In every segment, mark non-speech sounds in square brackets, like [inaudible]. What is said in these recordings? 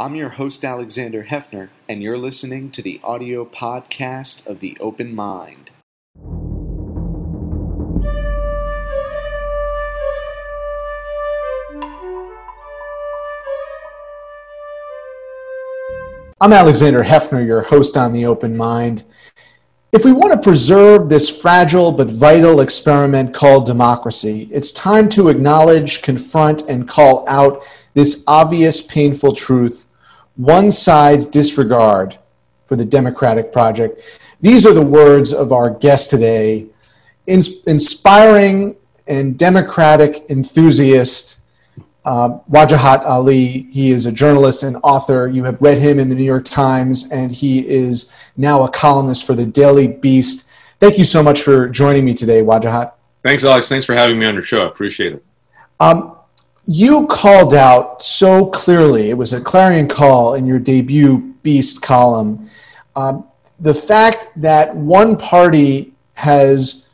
I'm your host, Alexander Heffner, and you're listening to the audio podcast of The Open Mind. I'm Alexander Heffner, your host on The Open Mind. If we want to preserve this fragile but vital experiment called democracy, it's time to acknowledge, confront, and call out this obvious, painful truth one side's disregard for the democratic project. These are the words of our guest today, inspiring and democratic enthusiast uh, Wajahat Ali. He is a journalist and author. You have read him in the New York Times, and he is now a columnist for the Daily Beast. Thank you so much for joining me today, Wajahat. Thanks, Alex. Thanks for having me on your show. I appreciate it. Um, you called out so clearly, it was a clarion call in your debut Beast column, um, the fact that one party has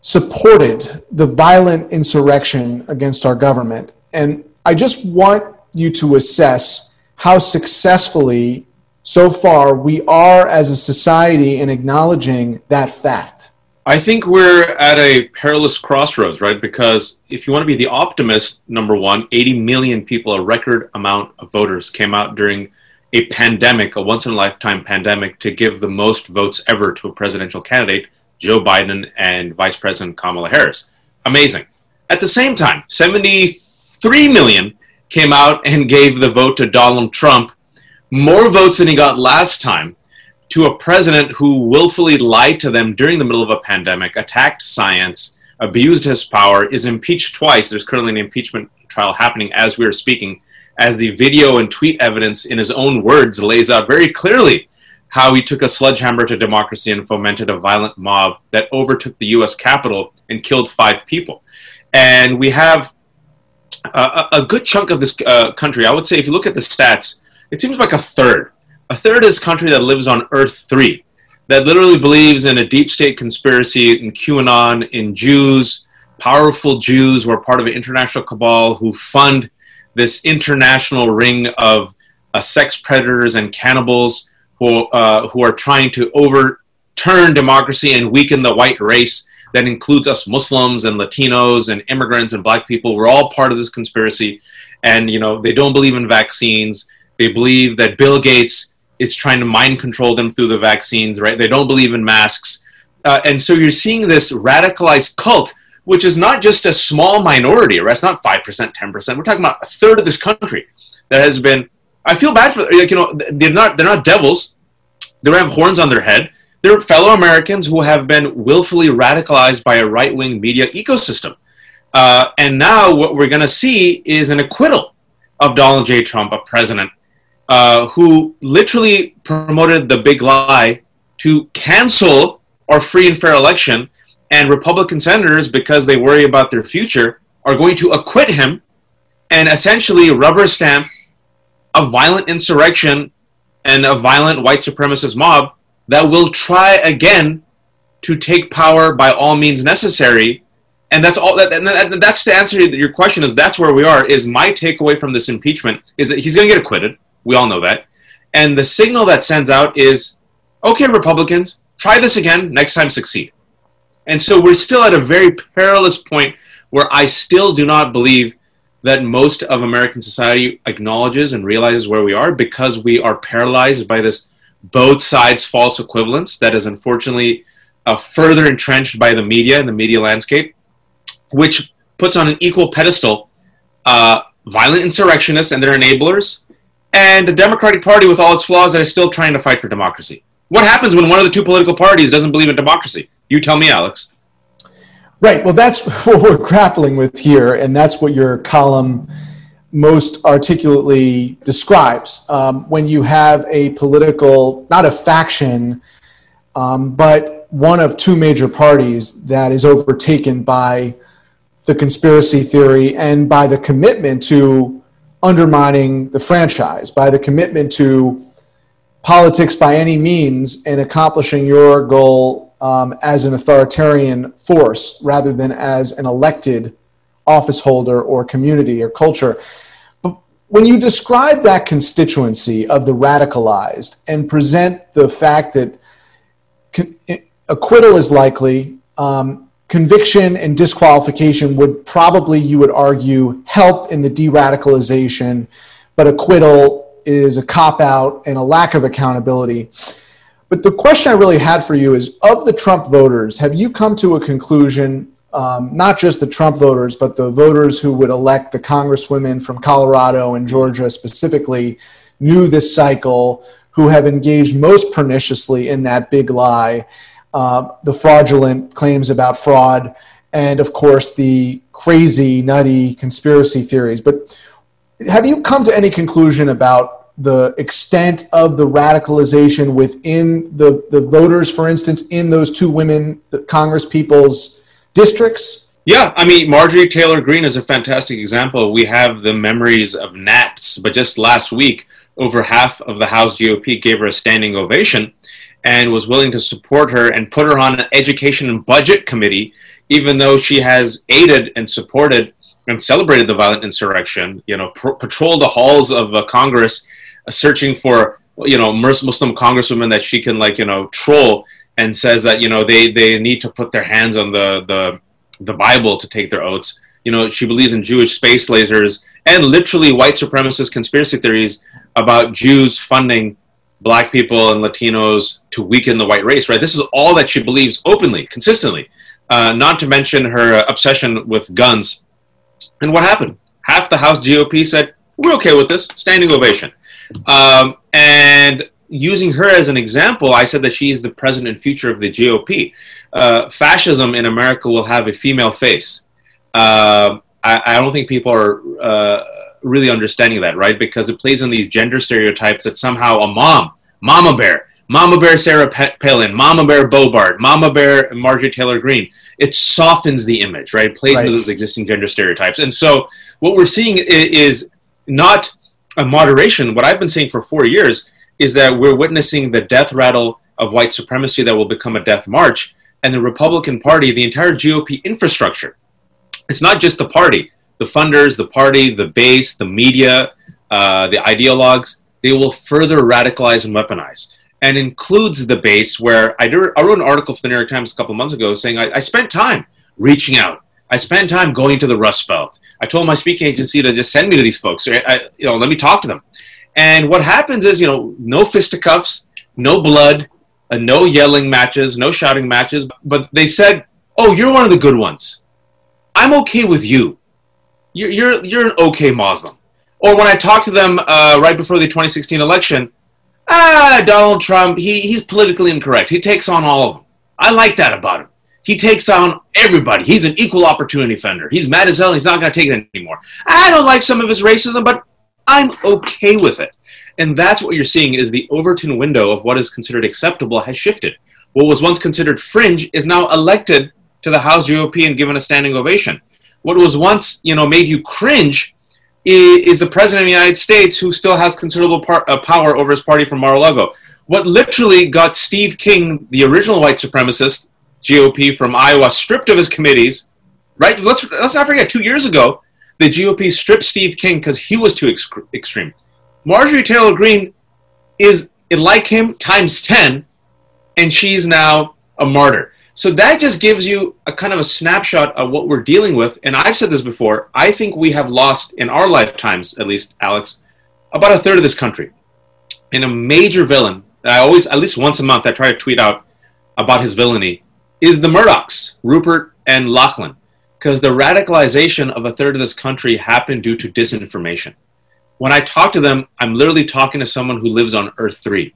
supported the violent insurrection against our government. And I just want you to assess how successfully so far we are as a society in acknowledging that fact. I think we're at a perilous crossroads, right? Because if you want to be the optimist, number one, 80 million people, a record amount of voters, came out during a pandemic, a once in a lifetime pandemic, to give the most votes ever to a presidential candidate, Joe Biden and Vice President Kamala Harris. Amazing. At the same time, 73 million came out and gave the vote to Donald Trump, more votes than he got last time to a president who willfully lied to them during the middle of a pandemic, attacked science, abused his power, is impeached twice. There's currently an impeachment trial happening as we are speaking, as the video and tweet evidence in his own words lays out very clearly how he took a sledgehammer to democracy and fomented a violent mob that overtook the US Capitol and killed five people. And we have a, a good chunk of this uh, country, I would say, if you look at the stats, it seems like a third a third is country that lives on Earth 3, that literally believes in a deep state conspiracy in QAnon, in Jews, powerful Jews who are part of an international cabal who fund this international ring of uh, sex predators and cannibals who, uh, who are trying to overturn democracy and weaken the white race that includes us Muslims and Latinos and immigrants and black people. We're all part of this conspiracy. And, you know, they don't believe in vaccines. They believe that Bill Gates is trying to mind control them through the vaccines, right? They don't believe in masks. Uh, and so you're seeing this radicalized cult, which is not just a small minority, right? It's not 5%, 10%. We're talking about a third of this country that has been, I feel bad for, like, you know, they're not, they're not devils. They don't have horns on their head. They're fellow Americans who have been willfully radicalized by a right wing media ecosystem. Uh, and now what we're going to see is an acquittal of Donald J. Trump, a president uh, who literally promoted the big lie to cancel our free and fair election. And Republican senators, because they worry about their future, are going to acquit him and essentially rubber stamp a violent insurrection and a violent white supremacist mob that will try again to take power by all means necessary. And that's all. That, and that's to answer your question. Is that's where we are. Is my takeaway from this impeachment is that he's going to get acquitted. We all know that. And the signal that sends out is okay, Republicans, try this again. Next time, succeed. And so we're still at a very perilous point where I still do not believe that most of American society acknowledges and realizes where we are because we are paralyzed by this both sides false equivalence that is unfortunately uh, further entrenched by the media and the media landscape, which puts on an equal pedestal uh, violent insurrectionists and their enablers and a Democratic Party with all its flaws that is still trying to fight for democracy. What happens when one of the two political parties doesn't believe in democracy? You tell me, Alex. Right. Well, that's [laughs] what we're grappling with here, and that's what your column most articulately describes. Um, when you have a political, not a faction, um, but one of two major parties that is overtaken by the conspiracy theory and by the commitment to undermining the franchise, by the commitment to politics by any means and accomplishing your goal um, as an authoritarian force rather than as an elected office holder or community or culture. But when you describe that constituency of the radicalized and present the fact that acquittal is likely, um, conviction and disqualification would probably, you would argue, help in the de radicalization, but acquittal is a cop out and a lack of accountability. But the question I really had for you is of the Trump voters, have you come to a conclusion, um, not just the Trump voters, but the voters who would elect the congresswomen from Colorado and Georgia specifically, knew this cycle, who have engaged most perniciously in that big lie, uh, the fraudulent claims about fraud, and of course the crazy, nutty conspiracy theories. But have you come to any conclusion about the extent of the radicalization within the, the voters, for instance, in those two women the Congress people's districts? Yeah, I mean, Marjorie Taylor Greene is a fantastic example. We have the memories of gnats, but just last week, over half of the House GOP gave her a standing ovation and was willing to support her and put her on an education and budget committee, even though she has aided and supported and celebrated the violent insurrection, you know, pr- patrolled the halls of uh, Congress searching for you know Muslim congresswomen that she can like you know troll and says that you know they they need to put their hands on the the the Bible to take their oaths. You know she believes in Jewish space lasers and literally white supremacist conspiracy theories about Jews funding black people and Latinos to weaken the white race. Right. This is all that she believes openly, consistently. Uh, not to mention her obsession with guns. And what happened? Half the House GOP said, "We're okay with this." Standing ovation. Um, and using her as an example, I said that she is the present and future of the GOP. Uh, fascism in America will have a female face. Uh, I, I, don't think people are uh, really understanding that, right? Because it plays on these gender stereotypes that somehow a mom, Mama Bear, Mama Bear Sarah Palin, Mama Bear Boebert, Mama Bear Marjorie Taylor Greene, it softens the image, right? It plays right. into those existing gender stereotypes. And so what we're seeing is not a moderation, what I've been saying for four years is that we're witnessing the death rattle of white supremacy that will become a death march. And the Republican Party, the entire GOP infrastructure, it's not just the party, the funders, the party, the base, the media, uh, the ideologues, they will further radicalize and weaponize. And includes the base where I, do, I wrote an article for the New York Times a couple months ago saying I, I spent time reaching out. I spent time going to the Rust Belt. I told my speaking agency to just send me to these folks. I, you know, let me talk to them. And what happens is, you know, no fisticuffs, no blood, uh, no yelling matches, no shouting matches. But they said, "Oh, you're one of the good ones. I'm okay with you. You're you're, you're an okay Muslim." Or when I talked to them uh, right before the 2016 election, ah, Donald Trump, he, he's politically incorrect. He takes on all of them. I like that about him. He takes on everybody. He's an equal opportunity offender. He's mad as hell and he's not going to take it anymore. I don't like some of his racism, but I'm okay with it. And that's what you're seeing is the Overton window of what is considered acceptable has shifted. What was once considered fringe is now elected to the House GOP and given a standing ovation. What was once, you know, made you cringe is, the president of the United States who still has considerable par- uh, power over his party from Mar-a-Lago. What literally got Steve King, the original white supremacist, GOP from Iowa stripped of his committees. Right? Let's let's not forget. Two years ago, the GOP stripped Steve King because he was too ex- extreme. Marjorie Taylor Greene is like him times ten, and she's now a martyr. So that just gives you a kind of a snapshot of what we're dealing with. And I've said this before. I think we have lost in our lifetimes, at least, Alex, about a third of this country. And a major villain. That I always, at least once a month, I try to tweet out about his villainy is the Murdochs, Rupert and Lachlan, because the radicalization of a third of this country happened due to disinformation. When I talk to them, I'm literally talking to someone who lives on Earth 3.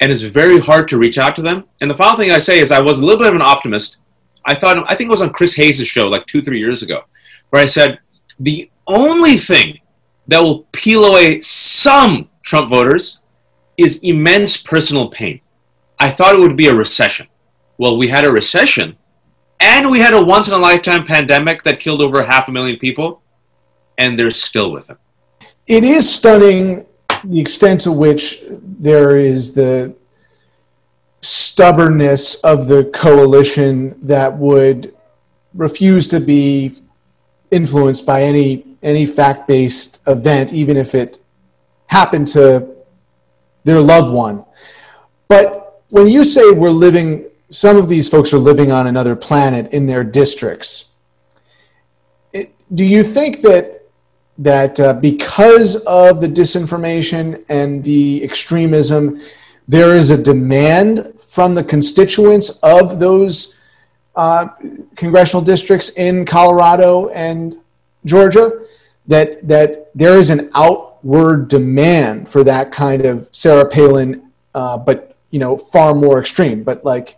And it's very hard to reach out to them. And the final thing I say is I was a little bit of an optimist. I thought, I think it was on Chris Hayes' show like two, three years ago, where I said, the only thing that will peel away some Trump voters is immense personal pain. I thought it would be a recession. Well, we had a recession and we had a once in a lifetime pandemic that killed over half a million people, and they're still with him. It is stunning the extent to which there is the stubbornness of the coalition that would refuse to be influenced by any any fact based event, even if it happened to their loved one. But when you say we're living, some of these folks are living on another planet in their districts. It, do you think that that uh, because of the disinformation and the extremism, there is a demand from the constituents of those uh, congressional districts in Colorado and Georgia that that there is an outward demand for that kind of Sarah Palin, uh, but you know far more extreme. But like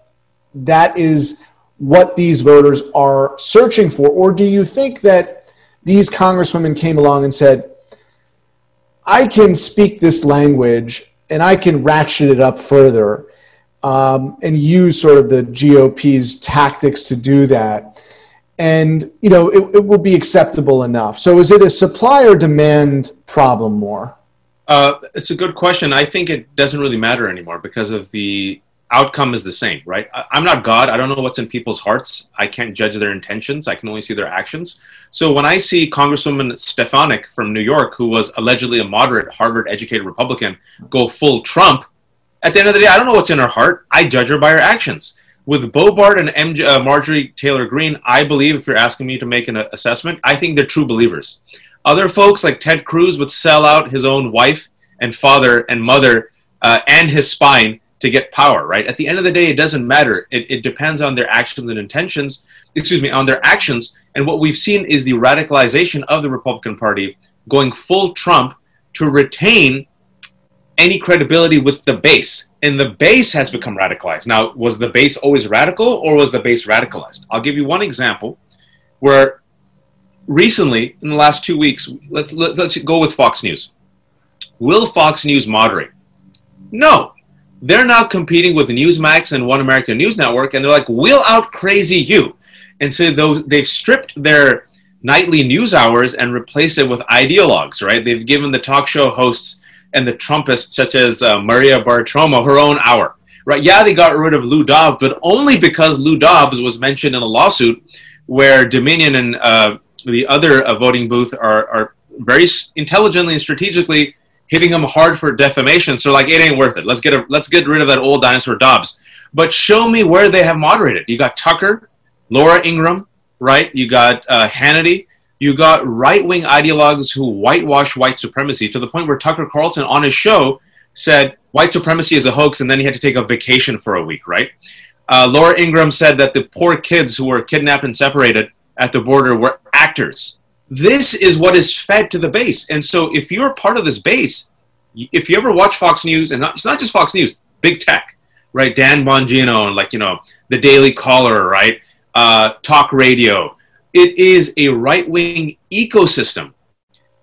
that is what these voters are searching for, or do you think that these congresswomen came along and said, "I can speak this language and I can ratchet it up further"? Um, and use sort of the GOP's tactics to do that. And you know it, it will be acceptable enough. So is it a supply or demand problem more? Uh, it's a good question. I think it doesn't really matter anymore because of the outcome is the same right? I, i'm not god. I don't know what's in people's hearts. I can't judge their intentions. I can only see their actions. So when i see congresswoman stefanik from new york who was allegedly a moderate harvard educated republican go full trump at the end of the day i don't know what's in her heart. I judge her by her actions. With Boebert and MJ, uh, Marjorie Taylor Greene, I believe, if you're asking me to make an assessment, I think they're true believers. Other folks like Ted Cruz would sell out his own wife and father and mother uh, and his spine to get power, right? At the end of the day, it doesn't matter. It, it depends on their actions and intentions, excuse me, on their actions. And what we've seen is the radicalization of the Republican Party going full Trump to retain any credibility with the base. And the base has become radicalized. Now, was the base always radical or was the base radicalized? I'll give you one example where recently, in the last two weeks, let's, let, us let us go with Fox News. Will Fox News moderate? No. They're now competing with Newsmax and One American News Network, and they're like, we'll out crazy you. And so they've stripped their nightly news hours and replaced it with ideologues, right? They've given the talk show hosts and the Trumpists, such as uh, Maria Bartiromo, her own hour. Right? Yeah, they got rid of Lou Dobbs, but only because Lou Dobbs was mentioned in a lawsuit where Dominion and uh, the other uh, voting booth are, are very intelligently and strategically hitting him hard for defamation. So like, it ain't worth it. Let's get a, let's get rid of that old dinosaur Dobbs. But show me where they have moderated. You got Tucker, Laura Ingraham, right? You got uh, Hannity you got right wing ideologues who whitewash white supremacy to the point where Tucker Carlson on his show said white supremacy is a hoax and then he had to take a vacation for a week, right? Uh, Laura Ingraham said that the poor kids who were kidnapped and separated at the border were actors. This is what is fed to the base. And so if you're part of this base, if you ever watch Fox News, and not, it's not just Fox News, big tech, right? Dan Bongino and like, you know, the Daily Caller, right? Uh, talk radio, it is a right wing ecosystem.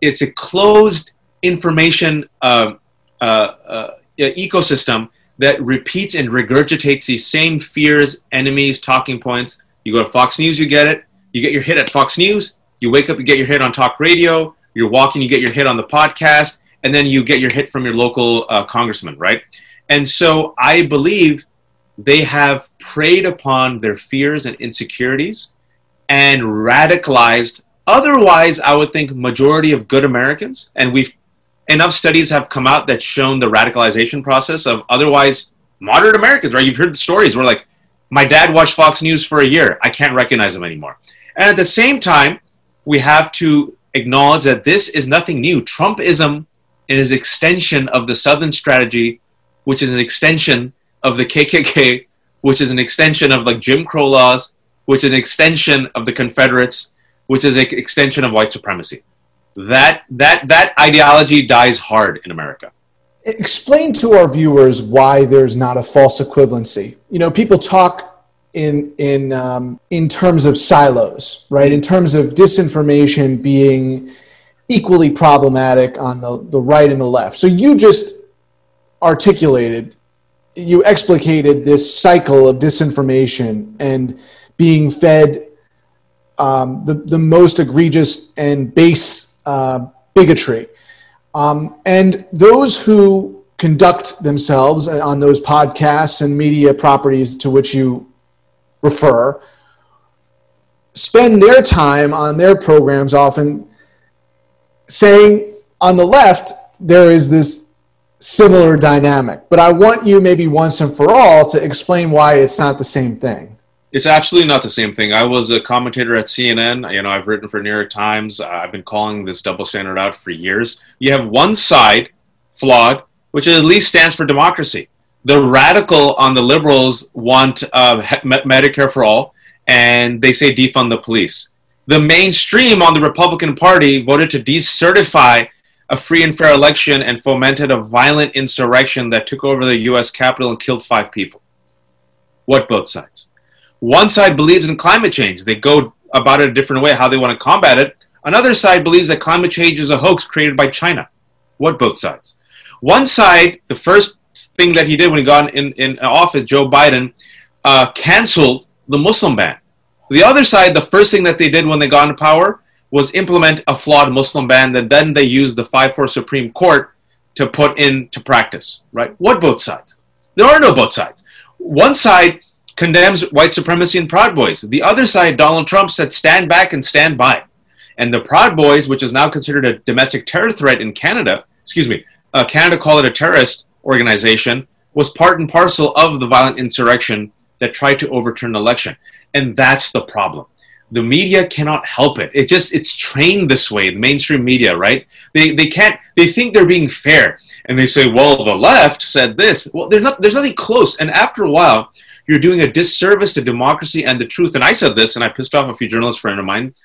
It's a closed information uh, uh, uh, ecosystem that repeats and regurgitates these same fears, enemies, talking points. You go to Fox News, you get it. You get your hit at Fox News. You wake up, you get your hit on talk radio. You're walking, you get your hit on the podcast, and then you get your hit from your local uh, congressman, right? And so I believe they have preyed upon their fears and insecurities and radicalized otherwise i would think majority of good americans and we've enough studies have come out that shown the radicalization process of otherwise moderate americans right you've heard the stories where like my dad watched fox news for a year i can't recognize him anymore and at the same time we have to acknowledge that this is nothing new trumpism is an extension of the southern strategy which is an extension of the kkk which is an extension of like jim crow laws which is an extension of the Confederates, which is an extension of white supremacy. That, that, that ideology dies hard in America. Explain to our viewers why there's not a false equivalency. You know, people talk in in um, in terms of silos, right? In terms of disinformation being equally problematic on the, the right and the left. So you just articulated, you explicated this cycle of disinformation and being fed um, the, the most egregious and base uh, bigotry. Um, and those who conduct themselves on those podcasts and media properties to which you refer spend their time on their programs often saying on the left there is this similar dynamic. But I want you, maybe once and for all, to explain why it's not the same thing. It's absolutely not the same thing. I was a commentator at CNN. You know, I've written for New York Times. I've been calling this double standard out for years. You have one side flawed, which at least stands for democracy. The radical on the liberals want uh, Medicare for all, and they say defund the police. The mainstream on the Republican Party voted to decertify a free and fair election and fomented a violent insurrection that took over the U.S. Capitol and killed five people. What both sides? One side believes in climate change. They go about it a different way, how they want to combat it. Another side believes that climate change is a hoax created by China. What both sides? One side, the first thing that he did when he got in, in office, Joe Biden, uh, canceled the Muslim ban. The other side, the first thing that they did when they got into power was implement a flawed Muslim ban and then they used the 5-4 Supreme Court to put into practice, right? What both sides? There are no both sides. One side condemns white supremacy and Proud Boys. The other side, Donald Trump said, stand back and stand by. And the Proud Boys, which is now considered a domestic terror threat in Canada, excuse me, uh, Canada called it a terrorist organization, was part and parcel of the violent insurrection that tried to overturn the election. And that's the problem the media cannot help it. It just it's trained this way. The mainstream media, right? They they can't. They think they're being fair, and they say, "Well, the left said this." Well, there's not. There's nothing close. And after a while, you're doing a disservice to democracy and the truth. And I said this, and I pissed off a few journalists friend of mine.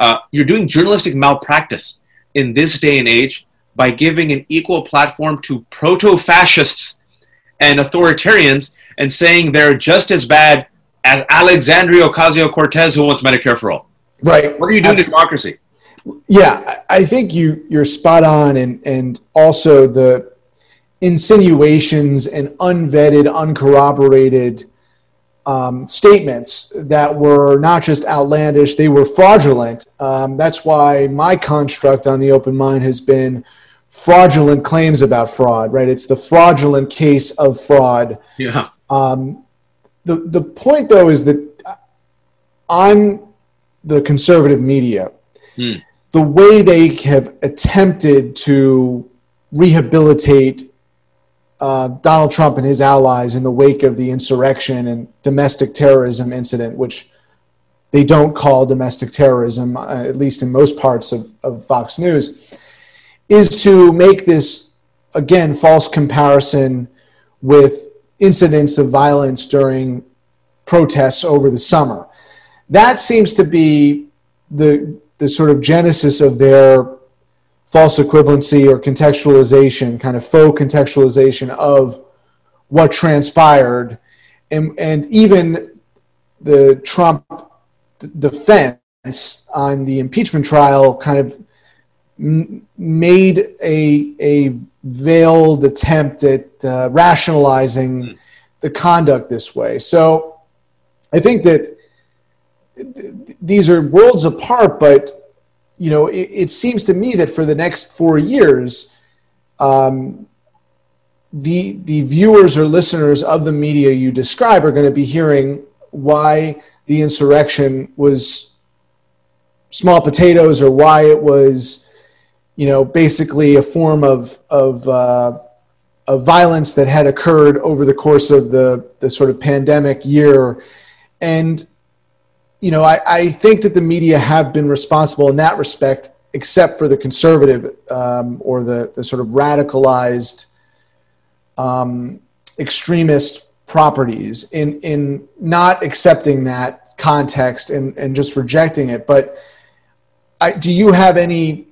Uh, you're doing journalistic malpractice in this day and age by giving an equal platform to proto-fascists and authoritarians and saying they're just as bad as Alexandria Ocasio Cortez, who wants Medicare for all. Right. What are you doing to democracy? Yeah, I think you you're spot on, and and also the insinuations and unvetted, uncorroborated um, statements that were not just outlandish; they were fraudulent. Um, that's why my construct on the open mind has been fraudulent claims about fraud. Right? It's the fraudulent case of fraud. Yeah. Um, the the point though is that on the conservative media, hmm. the way they have attempted to rehabilitate uh, Donald Trump and his allies in the wake of the insurrection and domestic terrorism incident, which they don't call domestic terrorism, uh, at least in most parts of, of Fox News, is to make this, again, false comparison with incidents of violence during protests over the summer. That seems to be the, the sort of genesis of their false equivalency or contextualization, kind of faux contextualization of what transpired. And, and even the Trump d- defense on the impeachment trial kind of m- made a, a veiled attempt at uh, rationalizing mm. the conduct this way. So I think that these are worlds apart, but you know, it, it seems to me that for the next four years, um, the the viewers or listeners of the media you describe are going to be hearing why the insurrection was small potatoes or why it was you know, basically a form of of uh, of violence that had occurred over the course of the the sort of pandemic year, and you know, I, I think that the media have been responsible in that respect, except for the conservative um, or the the sort of radicalized um, extremist properties in in not accepting that context and and just rejecting it, but. I, do you have any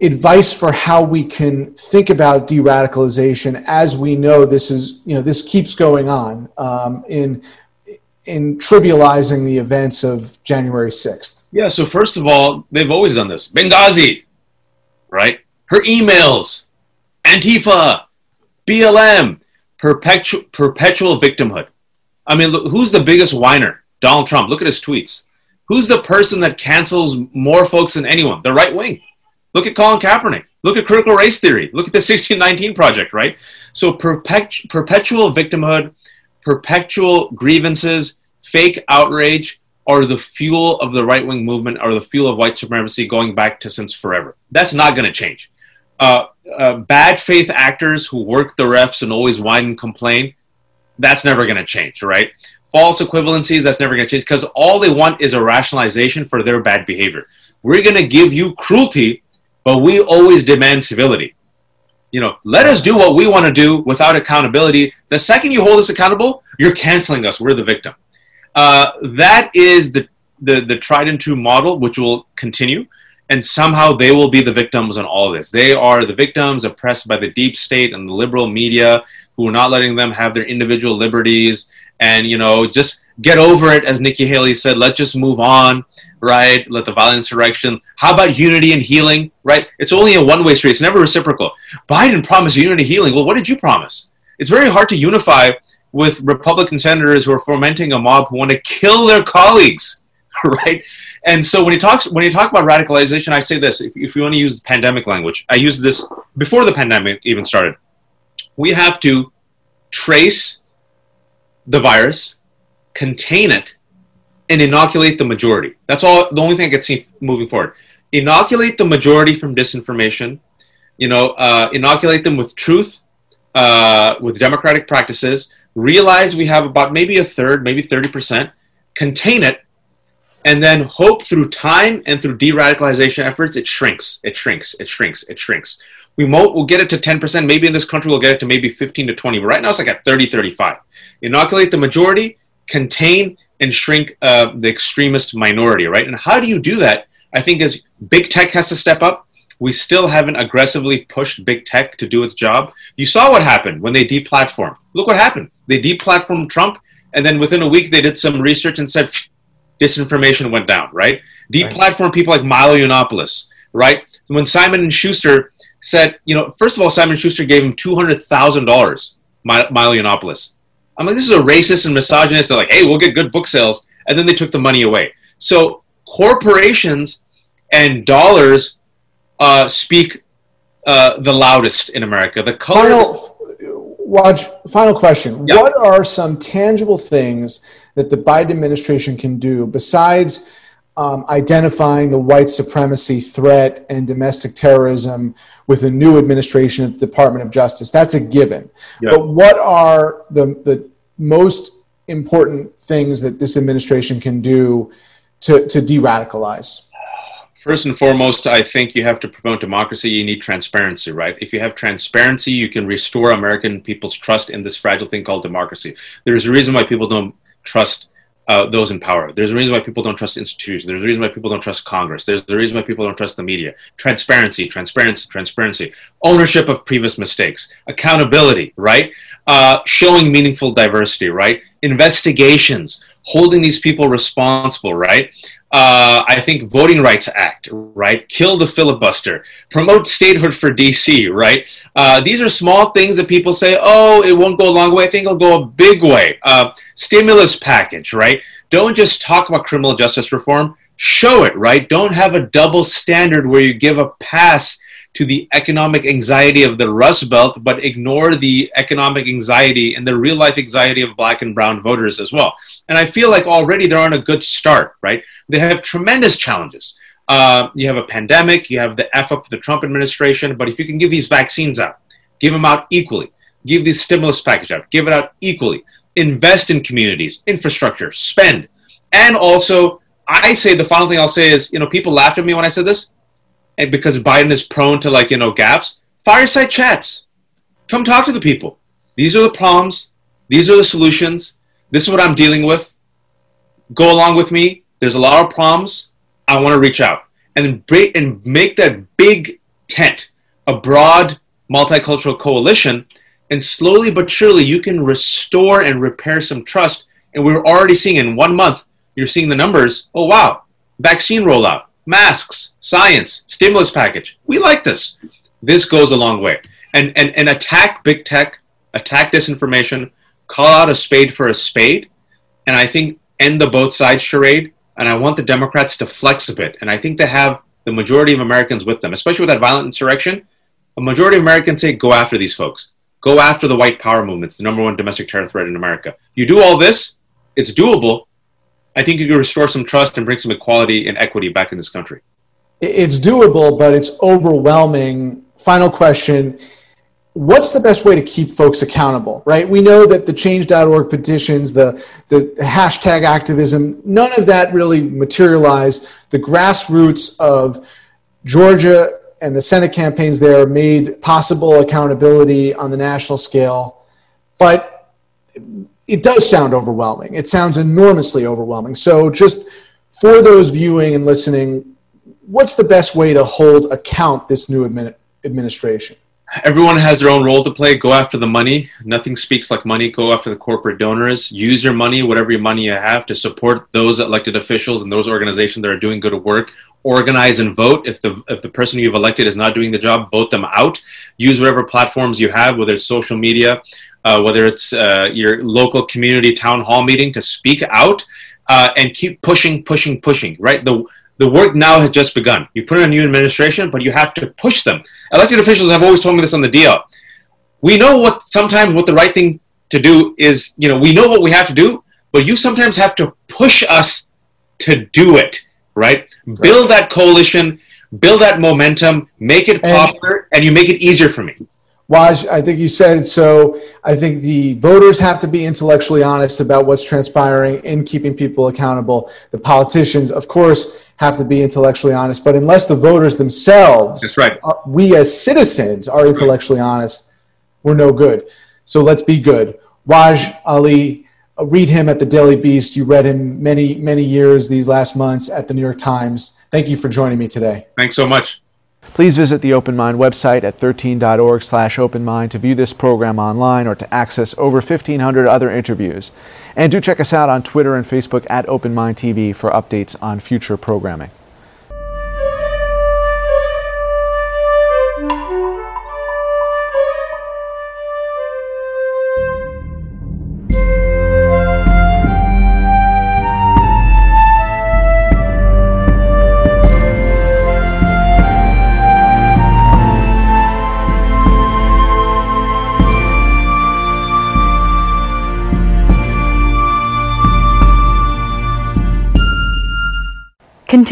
advice for how we can think about de-radicalization as we know this is you know this keeps going on um, in in trivializing the events of January 6th? Yeah, so first of all, they've always done this. Benghazi, right? Her emails, Antifa, BLM, perpetual, perpetual victimhood. I mean, look, who's the biggest whiner? Donald Trump. Look at his tweets. Who's the person that cancels more folks than anyone? The right wing. Look at Colin Kaepernick. Look at critical race theory. Look at the [laughs] 1619 project, right? So perpetual victimhood, perpetual grievances, fake outrage, are the fuel of the right wing movement, are the fuel of white supremacy going back to since forever. That's not going to change. Uh, uh, bad faith actors who work the refs and always whine and complain, that's never going to change, right? False equivalencies, that's never going to change because all they want is a rationalization for their bad behavior. We're going to give you cruelty, but we always demand civility. You know, let us do what we want to do without accountability. The second you hold us accountable, you're canceling us. We're the victim. Uh, that is the, the, the tried and true model, which will continue. And somehow they will be the victims on all this. They are the victims oppressed by the deep state and the liberal media who are not letting them have their individual liberties. And, you know, just get over it, as Nikki Haley said, let's just move on, right? Let the violence insurrection. How about unity and healing, right? It's only a one way street, it's never reciprocal. Biden promised unity and healing. Well, what did you promise? It's very hard to unify with Republican senators who are fomenting a mob who want to kill their colleagues, [laughs] right? And so when you talk when you talk about radicalization, I say this: if, if you want to use pandemic language, I used this before the pandemic even started. We have to trace the virus, contain it, and inoculate the majority. That's all. The only thing I can see moving forward: inoculate the majority from disinformation. You know, uh, inoculate them with truth, uh, with democratic practices realize we have about maybe a third, maybe 30%, contain it, and then hope through time and through de radicalization efforts, it shrinks, it shrinks, it shrinks, it shrinks. We won't, we'll get it to 10%. Maybe in this country, we'll get it to maybe 15 to 20. But right now, it's like at 30, 35. Inoculate the majority, contain and shrink uh, the extremist minority, right? And how do you do that? I think as big tech has to step up, we still haven't aggressively pushed big tech to do its job. You saw what happened when they deplatformed. Look what happened. They deplatformed Trump, and then within a week they did some research and said disinformation went down. Right? Deplatform right. people like Milo Yiannopoulos. Right? When Simon and Schuster said, you know, first of all, Simon Schuster gave him two hundred thousand dollars. Milo Yiannopoulos. I'm like, this is a racist and misogynist. They're like, hey, we'll get good book sales, and then they took the money away. So corporations and dollars uh, speak uh, the loudest in America. The color. Final, Waj, final question. Yep. What are some tangible things that the Biden administration can do besides um, identifying the white supremacy threat and domestic terrorism with a new administration at the Department of Justice? That's a given. Yep. But what are the, the most important things that this administration can do to, to de radicalize? First and foremost, I think you have to promote democracy. You need transparency, right? If you have transparency, you can restore American people's trust in this fragile thing called democracy. There's a reason why people don't trust uh, those in power. There's a reason why people don't trust institutions. There's a reason why people don't trust Congress. There's a reason why people don't trust the media. Transparency, transparency, transparency. Ownership of previous mistakes. Accountability, right? Uh, showing meaningful diversity, right? Investigations, holding these people responsible, right? uh, I think Voting Rights Act, right? Kill the filibuster, promote statehood for DC, right? Uh, these are small things that people say, oh, it won't go a long way. I think it'll go a big way. Uh, stimulus package, right? Don't just talk about criminal justice reform, show it, right? Don't have a double standard where you give a pass to the economic anxiety of the Rust Belt, but ignore the economic anxiety and the real life anxiety of black and brown voters as well. And I feel like already they're on a good start, right? They have tremendous challenges. Uh, you have a pandemic, you have the F up the Trump administration, but if you can give these vaccines out, give them out equally, give these stimulus package out, give it out equally, invest in communities, infrastructure, spend, and also I say the final thing I'll say is, you know, people laughed at me when I said this and because Biden is prone to like you know gaffes, fireside chats. Come talk to the people. These are the problems. These are the solutions. This is what I'm dealing with. Go along with me. There's a lot of problems. I want to reach out and break and make that big tent, a broad multicultural coalition, and slowly but surely you can restore and repair some trust. And we're already seeing in one month, you're seeing the numbers. Oh wow, vaccine rollout masks, science, stimulus package. We like this. This goes a long way. And, and, and attack big tech, attack disinformation, call out a spade for a spade, and I think end the both sides charade. And I want the Democrats to flex a bit. And I think they have the majority of Americans with them, especially with that violent insurrection. A majority of Americans say, go after these folks. Go after the white power movement. It's the number one domestic terror threat in America. You do all this, it's doable, I think you can restore some trust and bring some equality and equity back in this country. It's doable, but it's overwhelming. Final question what's the best way to keep folks accountable right we know that the change.org petitions the, the hashtag activism none of that really materialized the grassroots of georgia and the senate campaigns there made possible accountability on the national scale but it does sound overwhelming it sounds enormously overwhelming so just for those viewing and listening what's the best way to hold account this new admin- administration everyone has their own role to play. Go after the money. Nothing speaks like money. Go after the corporate donors. Use your money, whatever money you have, to support those elected officials and those organizations that are doing good work. Organize and vote. If the if the person you've elected is not doing the job, vote them out. Use whatever platforms you have, whether it's social media, uh, whether it's uh, your local community town hall meeting, to speak out uh, and keep pushing, pushing, pushing. Right. The the work now has just begun. You put in a new administration, but you have to push them. Elected officials have always told me this on the deal. We know what sometimes what the right thing to do is, you know, we know what we have to do, but you sometimes have to push us to do it, right? right. Build that coalition, build that momentum, make it popular, and, and you make it easier for me. Waj, I think you said so. I think the voters have to be intellectually honest about what's transpiring in keeping people accountable. The politicians, of course, have to be intellectually honest. But unless the voters themselves, That's right. Are, we as citizens are intellectually honest, we're no good. So let's be good. Waj Ali, uh, read him at the Daily Beast. You read him many, many years these last months at the New York Times. Thank you for joining me today. Thanks so much. Please visit the Open Mind website at 13.org slash openmind to view this program online or to access over 1,500 other interviews. And do check us out on Twitter and Facebook at Open Mind TV for updates on future programming.